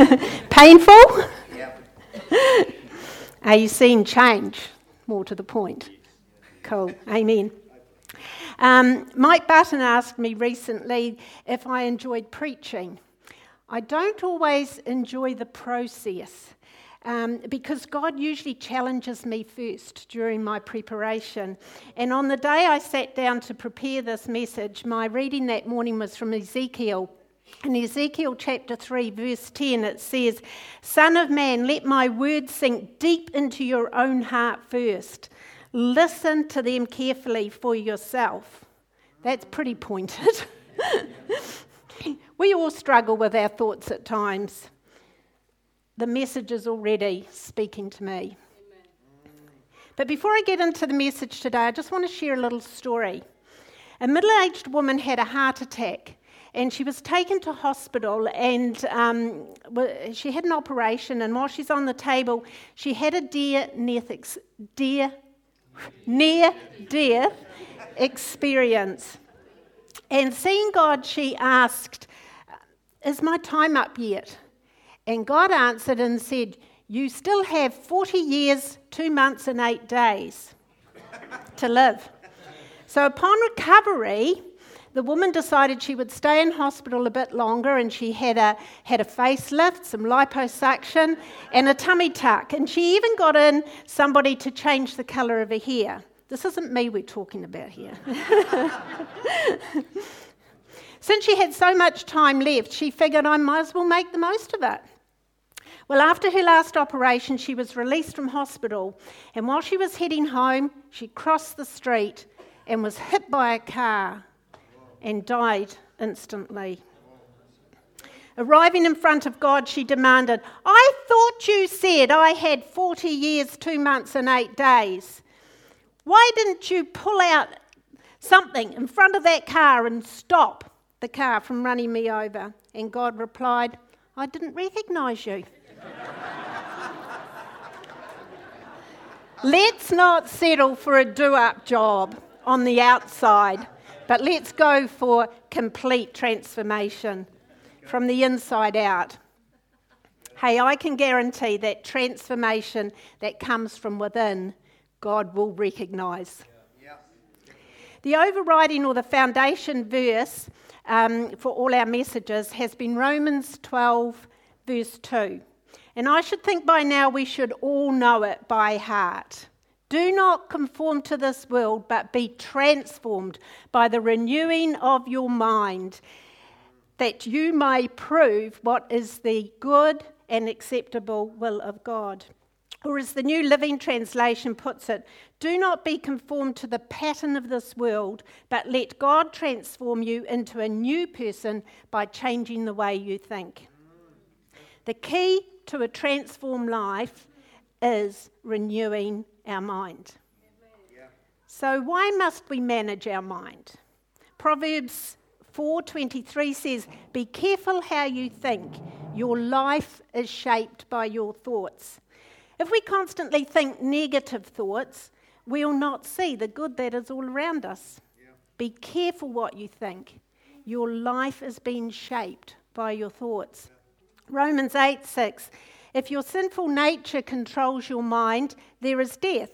Painful? Are you seeing change? More to the point. Cool. Amen. Um, Mike Button asked me recently if I enjoyed preaching. I don't always enjoy the process. Um, because God usually challenges me first during my preparation. And on the day I sat down to prepare this message, my reading that morning was from Ezekiel. In Ezekiel chapter 3, verse 10, it says, Son of man, let my words sink deep into your own heart first. Listen to them carefully for yourself. That's pretty pointed. we all struggle with our thoughts at times the message is already speaking to me. But before I get into the message today, I just want to share a little story. A middle aged woman had a heart attack and she was taken to hospital and um, she had an operation and while she's on the table she had a dear dear near death experience and seeing god she asked is my time up yet and God answered and said, You still have 40 years, two months, and eight days to live. So upon recovery, the woman decided she would stay in hospital a bit longer and she had a, had a facelift, some liposuction, and a tummy tuck. And she even got in somebody to change the colour of her hair. This isn't me we're talking about here. Since she had so much time left, she figured I might as well make the most of it. Well, after her last operation, she was released from hospital, and while she was heading home, she crossed the street and was hit by a car and died instantly. Arriving in front of God, she demanded, I thought you said I had 40 years, two months, and eight days. Why didn't you pull out something in front of that car and stop the car from running me over? And God replied, I didn't recognize you. let's not settle for a do up job on the outside, but let's go for complete transformation from the inside out. Hey, I can guarantee that transformation that comes from within, God will recognise. The overriding or the foundation verse um, for all our messages has been Romans 12, verse 2. And I should think by now we should all know it by heart. Do not conform to this world, but be transformed by the renewing of your mind, that you may prove what is the good and acceptable will of God. Or, as the New Living Translation puts it, do not be conformed to the pattern of this world, but let God transform you into a new person by changing the way you think. The key to a transformed life is renewing our mind. So why must we manage our mind? Proverbs 4:23 says, "Be careful how you think. Your life is shaped by your thoughts." If we constantly think negative thoughts, we'll not see the good that is all around us. Yeah. Be careful what you think. Your life is being shaped by your thoughts. Romans 8 6. If your sinful nature controls your mind, there is death.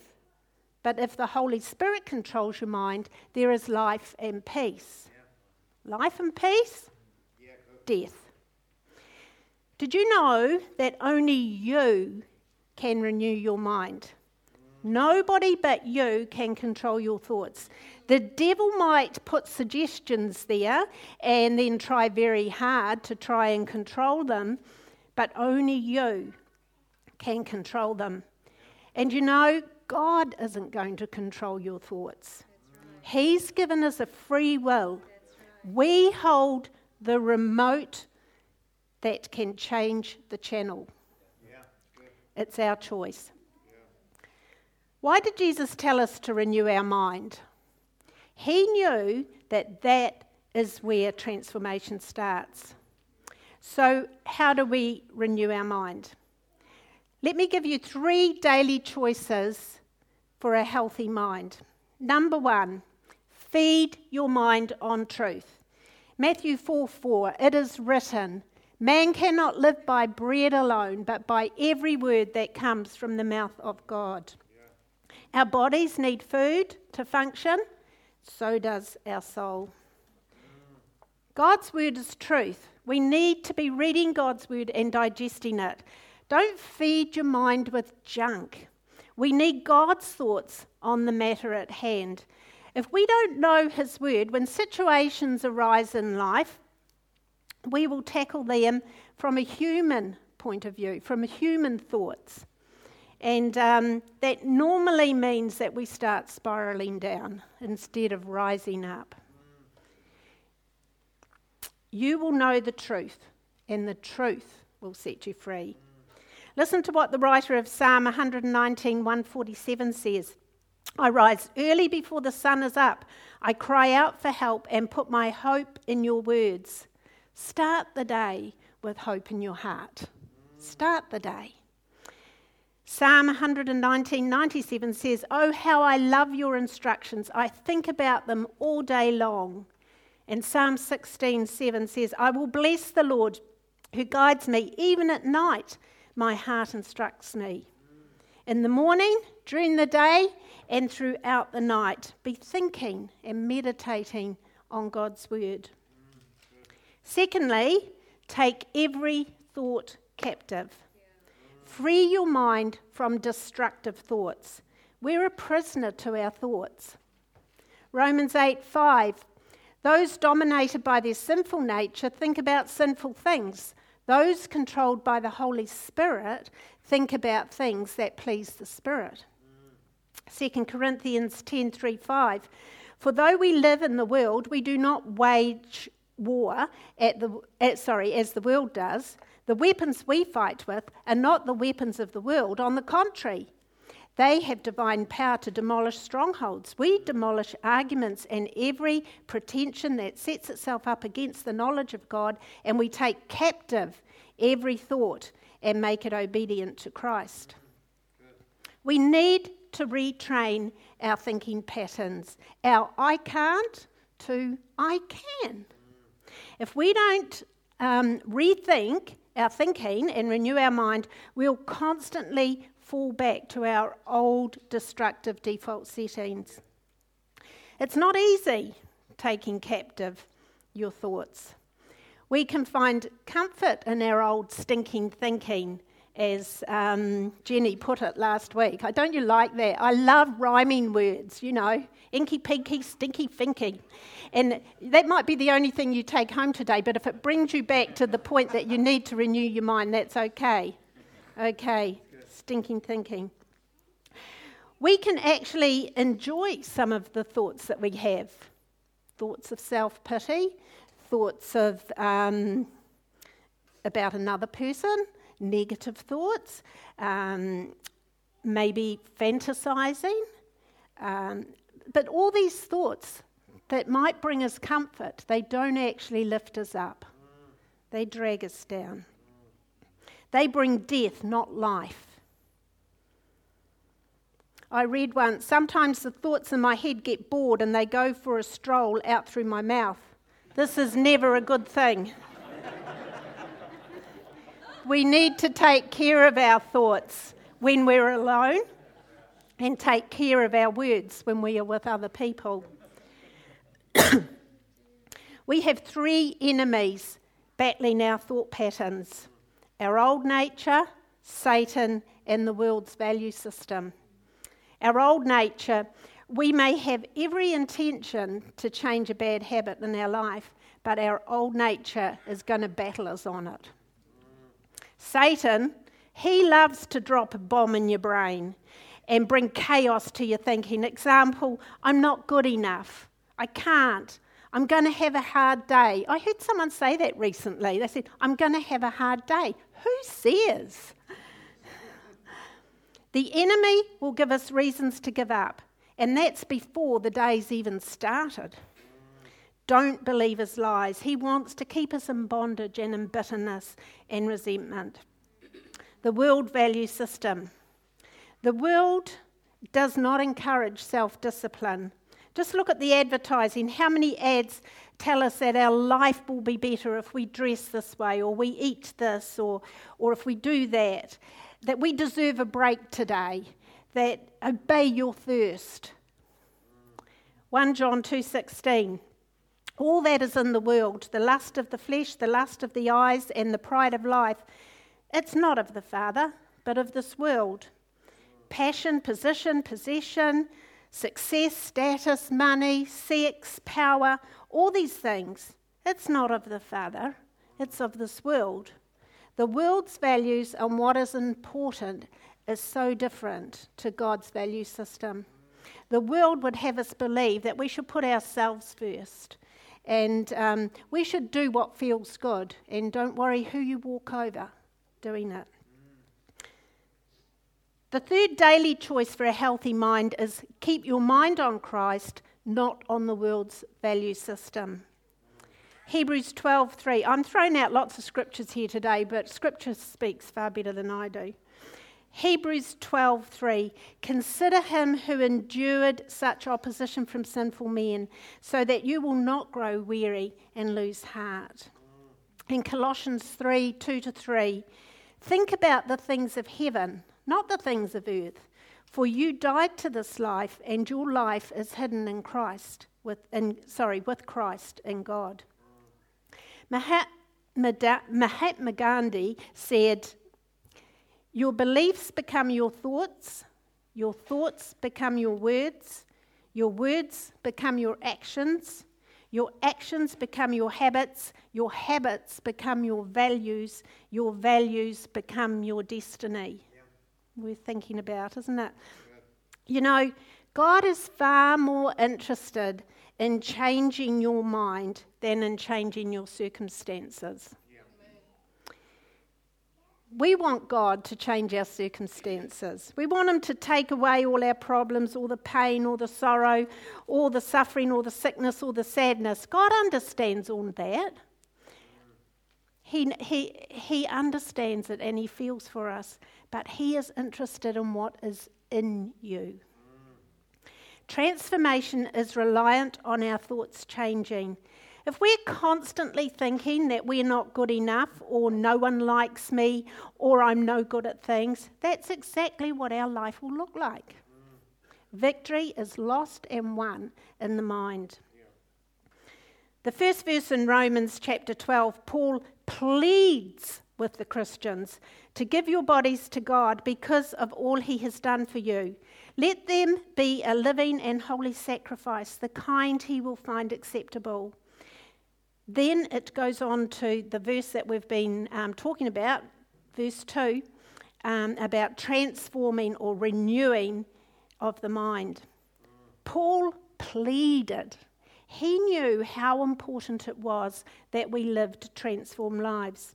But if the Holy Spirit controls your mind, there is life and peace. Life and peace? Death. Did you know that only you can renew your mind? Nobody but you can control your thoughts. The devil might put suggestions there and then try very hard to try and control them, but only you can control them. And you know, God isn't going to control your thoughts. He's given us a free will. We hold the remote that can change the channel. It's our choice. Why did Jesus tell us to renew our mind? He knew that that is where transformation starts. So, how do we renew our mind? Let me give you three daily choices for a healthy mind. Number one, feed your mind on truth. Matthew 4 4, it is written, Man cannot live by bread alone, but by every word that comes from the mouth of God. Yeah. Our bodies need food to function, so does our soul. God's word is truth. We need to be reading God's word and digesting it. Don't feed your mind with junk. We need God's thoughts on the matter at hand. If we don't know His word, when situations arise in life, we will tackle them from a human point of view, from human thoughts. And um, that normally means that we start spiraling down instead of rising up. You will know the truth, and the truth will set you free. Listen to what the writer of Psalm 119, 147 says. I rise early before the sun is up. I cry out for help and put my hope in your words. Start the day with hope in your heart. Start the day. Psalm 119:97 says, "Oh how I love your instructions. I think about them all day long." And Psalm 16:7 says, "I will bless the Lord who guides me even at night. My heart instructs me." In the morning, during the day, and throughout the night, be thinking and meditating on God's word. Secondly, take every thought captive. Free your mind from destructive thoughts. We're a prisoner to our thoughts. Romans 8 5. Those dominated by their sinful nature think about sinful things. Those controlled by the Holy Spirit think about things that please the Spirit. 2 Corinthians 10 3 5. For though we live in the world, we do not wage war at the, at, sorry, as the world does, the weapons we fight with are not the weapons of the world. On the contrary, they have divine power to demolish strongholds. We demolish arguments and every pretension that sets itself up against the knowledge of God, and we take captive every thought and make it obedient to Christ. We need to retrain our thinking patterns, our I can't to I can. If we don't um, rethink our thinking and renew our mind, we'll constantly fall back to our old destructive default settings. It's not easy taking captive your thoughts. We can find comfort in our old stinking thinking as um, Jenny put it last week. I don't you like that? I love rhyming words, you know, inky pinky, stinky finky. And that might be the only thing you take home today, but if it brings you back to the point that you need to renew your mind, that's okay. Okay, stinking thinking. We can actually enjoy some of the thoughts that we have thoughts of self pity, thoughts of um, about another person negative thoughts, um, maybe fantasizing. Um, but all these thoughts that might bring us comfort, they don't actually lift us up, they drag us down. They bring death, not life. I read once sometimes the thoughts in my head get bored and they go for a stroll out through my mouth. This is never a good thing. We need to take care of our thoughts when we're alone and take care of our words when we are with other people. we have three enemies battling our thought patterns our old nature, Satan, and the world's value system. Our old nature, we may have every intention to change a bad habit in our life, but our old nature is going to battle us on it. Satan, he loves to drop a bomb in your brain and bring chaos to your thinking. Example, I'm not good enough. I can't. I'm going to have a hard day. I heard someone say that recently. They said, I'm going to have a hard day. Who says? The enemy will give us reasons to give up, and that's before the day's even started. Don't believe his lies. He wants to keep us in bondage and in bitterness and resentment. The world value system. The world does not encourage self discipline. Just look at the advertising. How many ads tell us that our life will be better if we dress this way, or we eat this, or, or if we do that, that we deserve a break today, that uh, obey your thirst. 1 John 2:16 All that is in the world, the lust of the flesh, the lust of the eyes, and the pride of life, it's not of the Father, but of this world. Passion, position, possession, success, status, money, sex, power, all these things, it's not of the Father, it's of this world. The world's values on what is important is so different to God's value system. The world would have us believe that we should put ourselves first and um, we should do what feels good and don't worry who you walk over doing it. The third daily choice for a healthy mind is keep your mind on Christ, not on the world's value system. Hebrews 12:3. I'm throwing out lots of scriptures here today, but scripture speaks far better than I do. Hebrews 12:3 Consider him who endured such opposition from sinful men so that you will not grow weary and lose heart. In Colossians 3 2 to 3, think about the things of heaven, not the things of earth. For you died to this life, and your life is hidden in Christ, with, in, sorry, with Christ in God. Mahatma Gandhi said, Your beliefs become your thoughts, your thoughts become your words, your words become your actions, your actions become your habits, your habits become your values, your values become your destiny. Yeah. We're thinking about, isn't it? Yeah. You know, God is far more interested in changing your mind than in changing your circumstances. We want God to change our circumstances. We want Him to take away all our problems, all the pain, all the sorrow, all the suffering, all the sickness, all the sadness. God understands all that. He, he, he understands it and He feels for us, but He is interested in what is in you. Transformation is reliant on our thoughts changing. If we're constantly thinking that we're not good enough, or no one likes me, or I'm no good at things, that's exactly what our life will look like. Victory is lost and won in the mind. The first verse in Romans chapter 12, Paul pleads with the Christians to give your bodies to God because of all he has done for you. Let them be a living and holy sacrifice, the kind he will find acceptable. Then it goes on to the verse that we've been um, talking about, verse 2, um, about transforming or renewing of the mind. Paul pleaded. He knew how important it was that we lived transformed lives.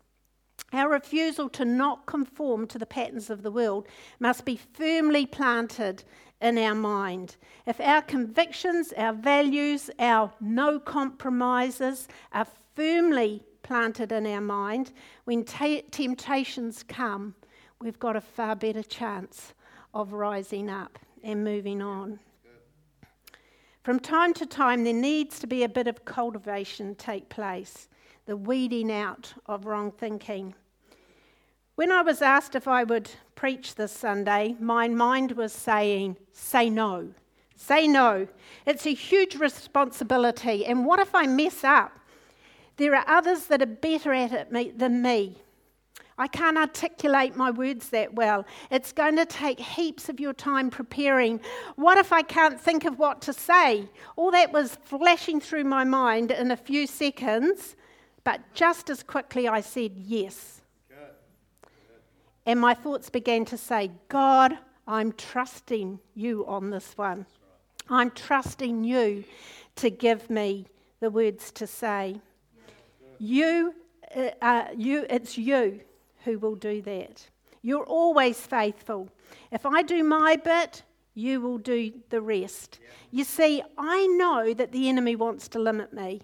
Our refusal to not conform to the patterns of the world must be firmly planted in our mind. If our convictions, our values, our no compromises are firmly planted in our mind, when t- temptations come, we've got a far better chance of rising up and moving on. From time to time, there needs to be a bit of cultivation take place, the weeding out of wrong thinking. When I was asked if I would preach this Sunday, my mind was saying, say no. Say no. It's a huge responsibility. And what if I mess up? There are others that are better at it than me. I can't articulate my words that well. It's going to take heaps of your time preparing. What if I can't think of what to say? All that was flashing through my mind in a few seconds, but just as quickly I said yes. And my thoughts began to say, God, I'm trusting you on this one. I'm trusting you to give me the words to say. You, uh, uh, you, it's you who will do that. You're always faithful. If I do my bit, you will do the rest. You see, I know that the enemy wants to limit me.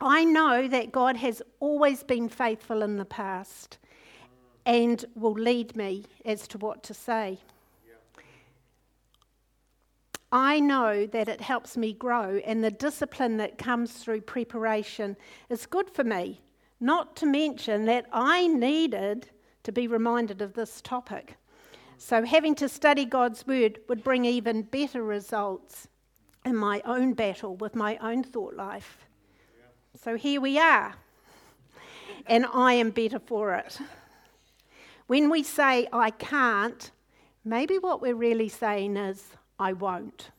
I know that God has always been faithful in the past and will lead me as to what to say. I know that it helps me grow, and the discipline that comes through preparation is good for me. Not to mention that I needed to be reminded of this topic. So, having to study God's word would bring even better results in my own battle with my own thought life. So, here we are, and I am better for it. When we say, I can't, maybe what we're really saying is, I won't.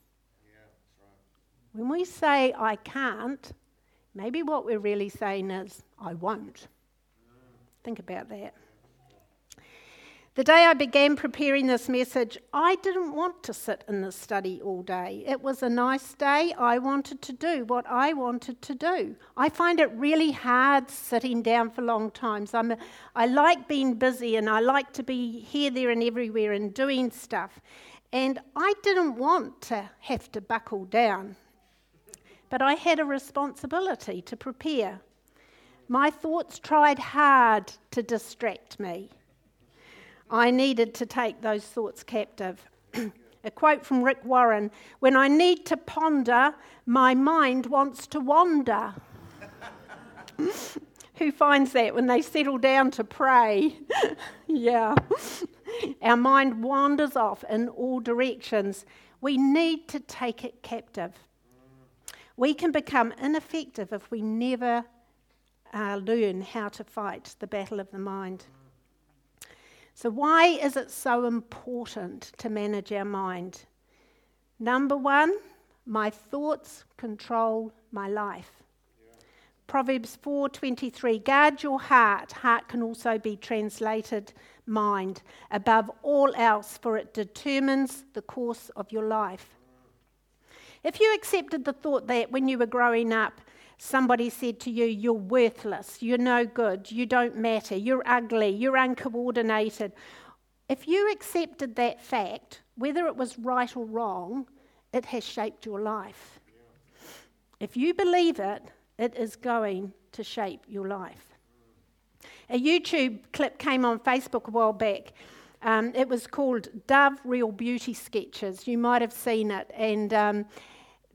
When we say, I can't, maybe what we're really saying is, I won't. Mm. Think about that. The day I began preparing this message, I didn't want to sit in the study all day. It was a nice day. I wanted to do what I wanted to do. I find it really hard sitting down for long times. I'm a, I like being busy and I like to be here, there, and everywhere and doing stuff. And I didn't want to have to buckle down. But I had a responsibility to prepare. My thoughts tried hard to distract me. I needed to take those thoughts captive. A quote from Rick Warren When I need to ponder, my mind wants to wander. Who finds that when they settle down to pray? yeah. Our mind wanders off in all directions. We need to take it captive. We can become ineffective if we never uh, learn how to fight the battle of the mind. So, why is it so important to manage our mind? Number one, my thoughts control my life. Yeah. Proverbs 4:23 Guard your heart. Heart can also be translated mind above all else for it determines the course of your life. If you accepted the thought that when you were growing up somebody said to you, You're worthless, you're no good, you don't matter, you're ugly, you're uncoordinated. If you accepted that fact, whether it was right or wrong, it has shaped your life. If you believe it, it is going to shape your life. A YouTube clip came on Facebook a while back. Um, it was called Dove Real Beauty Sketches. You might have seen it. And um,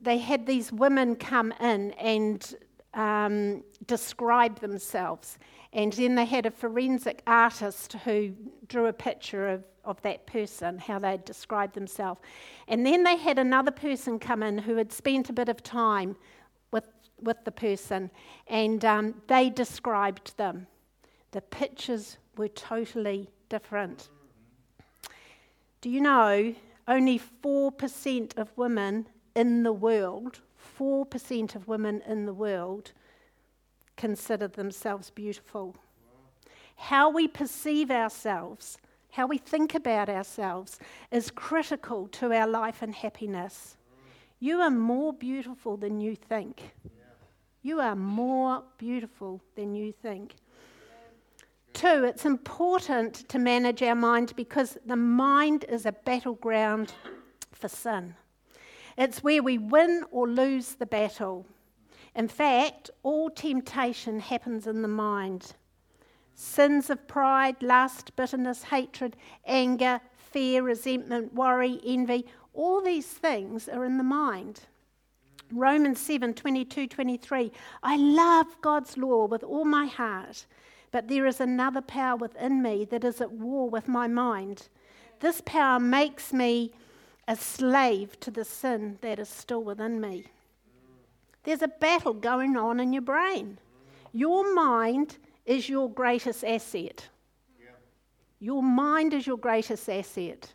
they had these women come in and um, describe themselves. And then they had a forensic artist who drew a picture of, of that person, how they'd described themselves. And then they had another person come in who had spent a bit of time with, with the person, and um, they described them. The pictures were totally different. Do you know only 4% of women in the world, 4% of women in the world consider themselves beautiful. How we perceive ourselves, how we think about ourselves, is critical to our life and happiness. You are more beautiful than you think. You are more beautiful than you think. Two, it's important to manage our mind because the mind is a battleground for sin. It's where we win or lose the battle. In fact, all temptation happens in the mind. Sins of pride, lust, bitterness, hatred, anger, fear, resentment, worry, envy, all these things are in the mind. Romans 7 22 23. I love God's law with all my heart, but there is another power within me that is at war with my mind. This power makes me a slave to the sin that is still within me. There's a battle going on in your brain. Your mind is your greatest asset. Your mind is your greatest asset.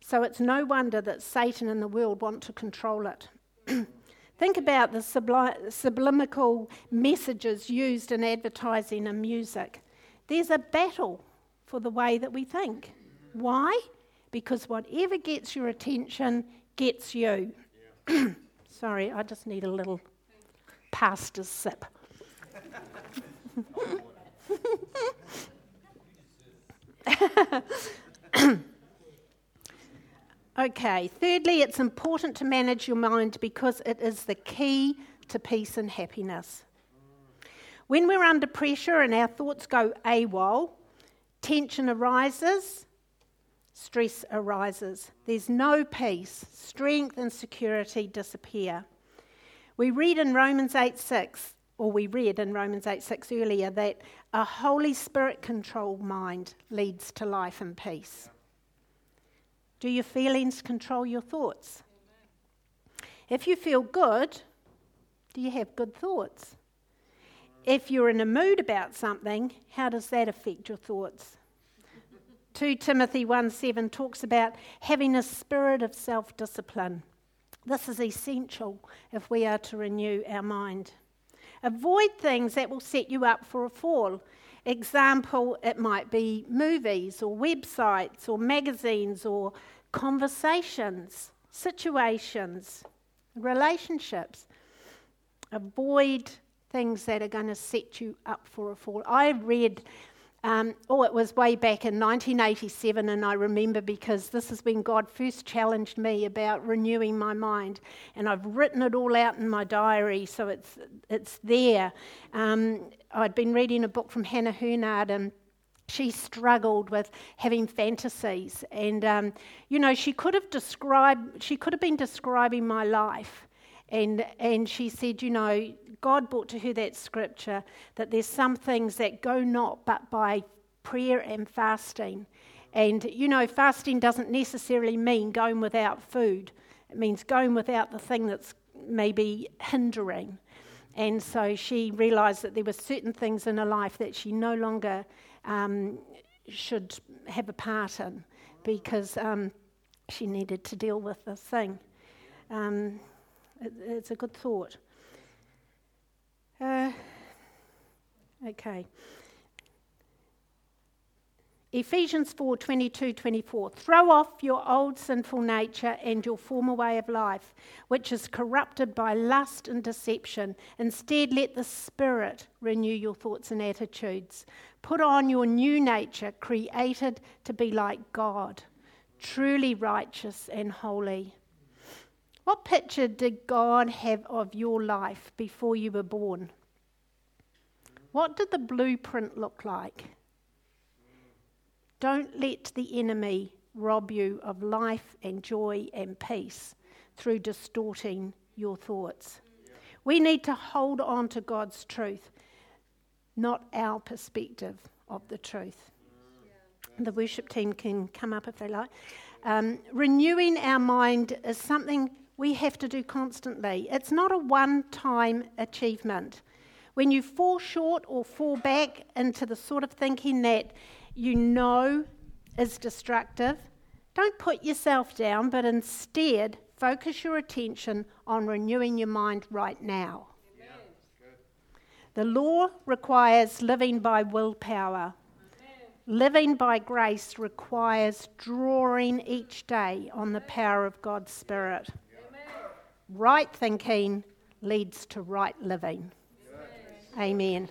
So it's no wonder that Satan and the world want to control it. Think about the subli- subliminal messages used in advertising and music. There's a battle for the way that we think. Why? Because whatever gets your attention gets you. Yeah. Sorry, I just need a little pastor's sip. okay, thirdly, it's important to manage your mind because it is the key to peace and happiness. When we're under pressure and our thoughts go AWOL, tension arises, stress arises. There's no peace. Strength and security disappear. We read in Romans 8 6, or we read in Romans 8 6 earlier, that a Holy Spirit controlled mind leads to life and peace. Do your feelings control your thoughts? If you feel good, do you have good thoughts? If you're in a mood about something, how does that affect your thoughts? 2 Timothy 1 7 talks about having a spirit of self discipline. This is essential if we are to renew our mind. Avoid things that will set you up for a fall. Example, it might be movies or websites or magazines or conversations, situations, relationships. Avoid things that are going to set you up for a fall. I read um, oh, it was way back in 1987, and I remember because this is when God first challenged me about renewing my mind, and I've written it all out in my diary, so it's it's there. Um, I'd been reading a book from Hannah Hurnard, and she struggled with having fantasies, and um, you know she could have described she could have been describing my life. And, and she said, you know, God brought to her that scripture that there's some things that go not but by prayer and fasting. And, you know, fasting doesn't necessarily mean going without food, it means going without the thing that's maybe hindering. And so she realised that there were certain things in her life that she no longer um, should have a part in because um, she needed to deal with this thing. Um, it, it's a good thought. Uh, okay. Ephesians 4 22 24. Throw off your old sinful nature and your former way of life, which is corrupted by lust and deception. Instead, let the Spirit renew your thoughts and attitudes. Put on your new nature, created to be like God, truly righteous and holy. What picture did God have of your life before you were born? What did the blueprint look like? Don't let the enemy rob you of life and joy and peace through distorting your thoughts. We need to hold on to God's truth, not our perspective of the truth. The worship team can come up if they like. Um, renewing our mind is something we have to do constantly. It's not a one time achievement. When you fall short or fall back into the sort of thinking that you know is destructive, don't put yourself down, but instead focus your attention on renewing your mind right now. The law requires living by willpower. Living by grace requires drawing each day on the power of God's Spirit. Right thinking leads to right living. Amen.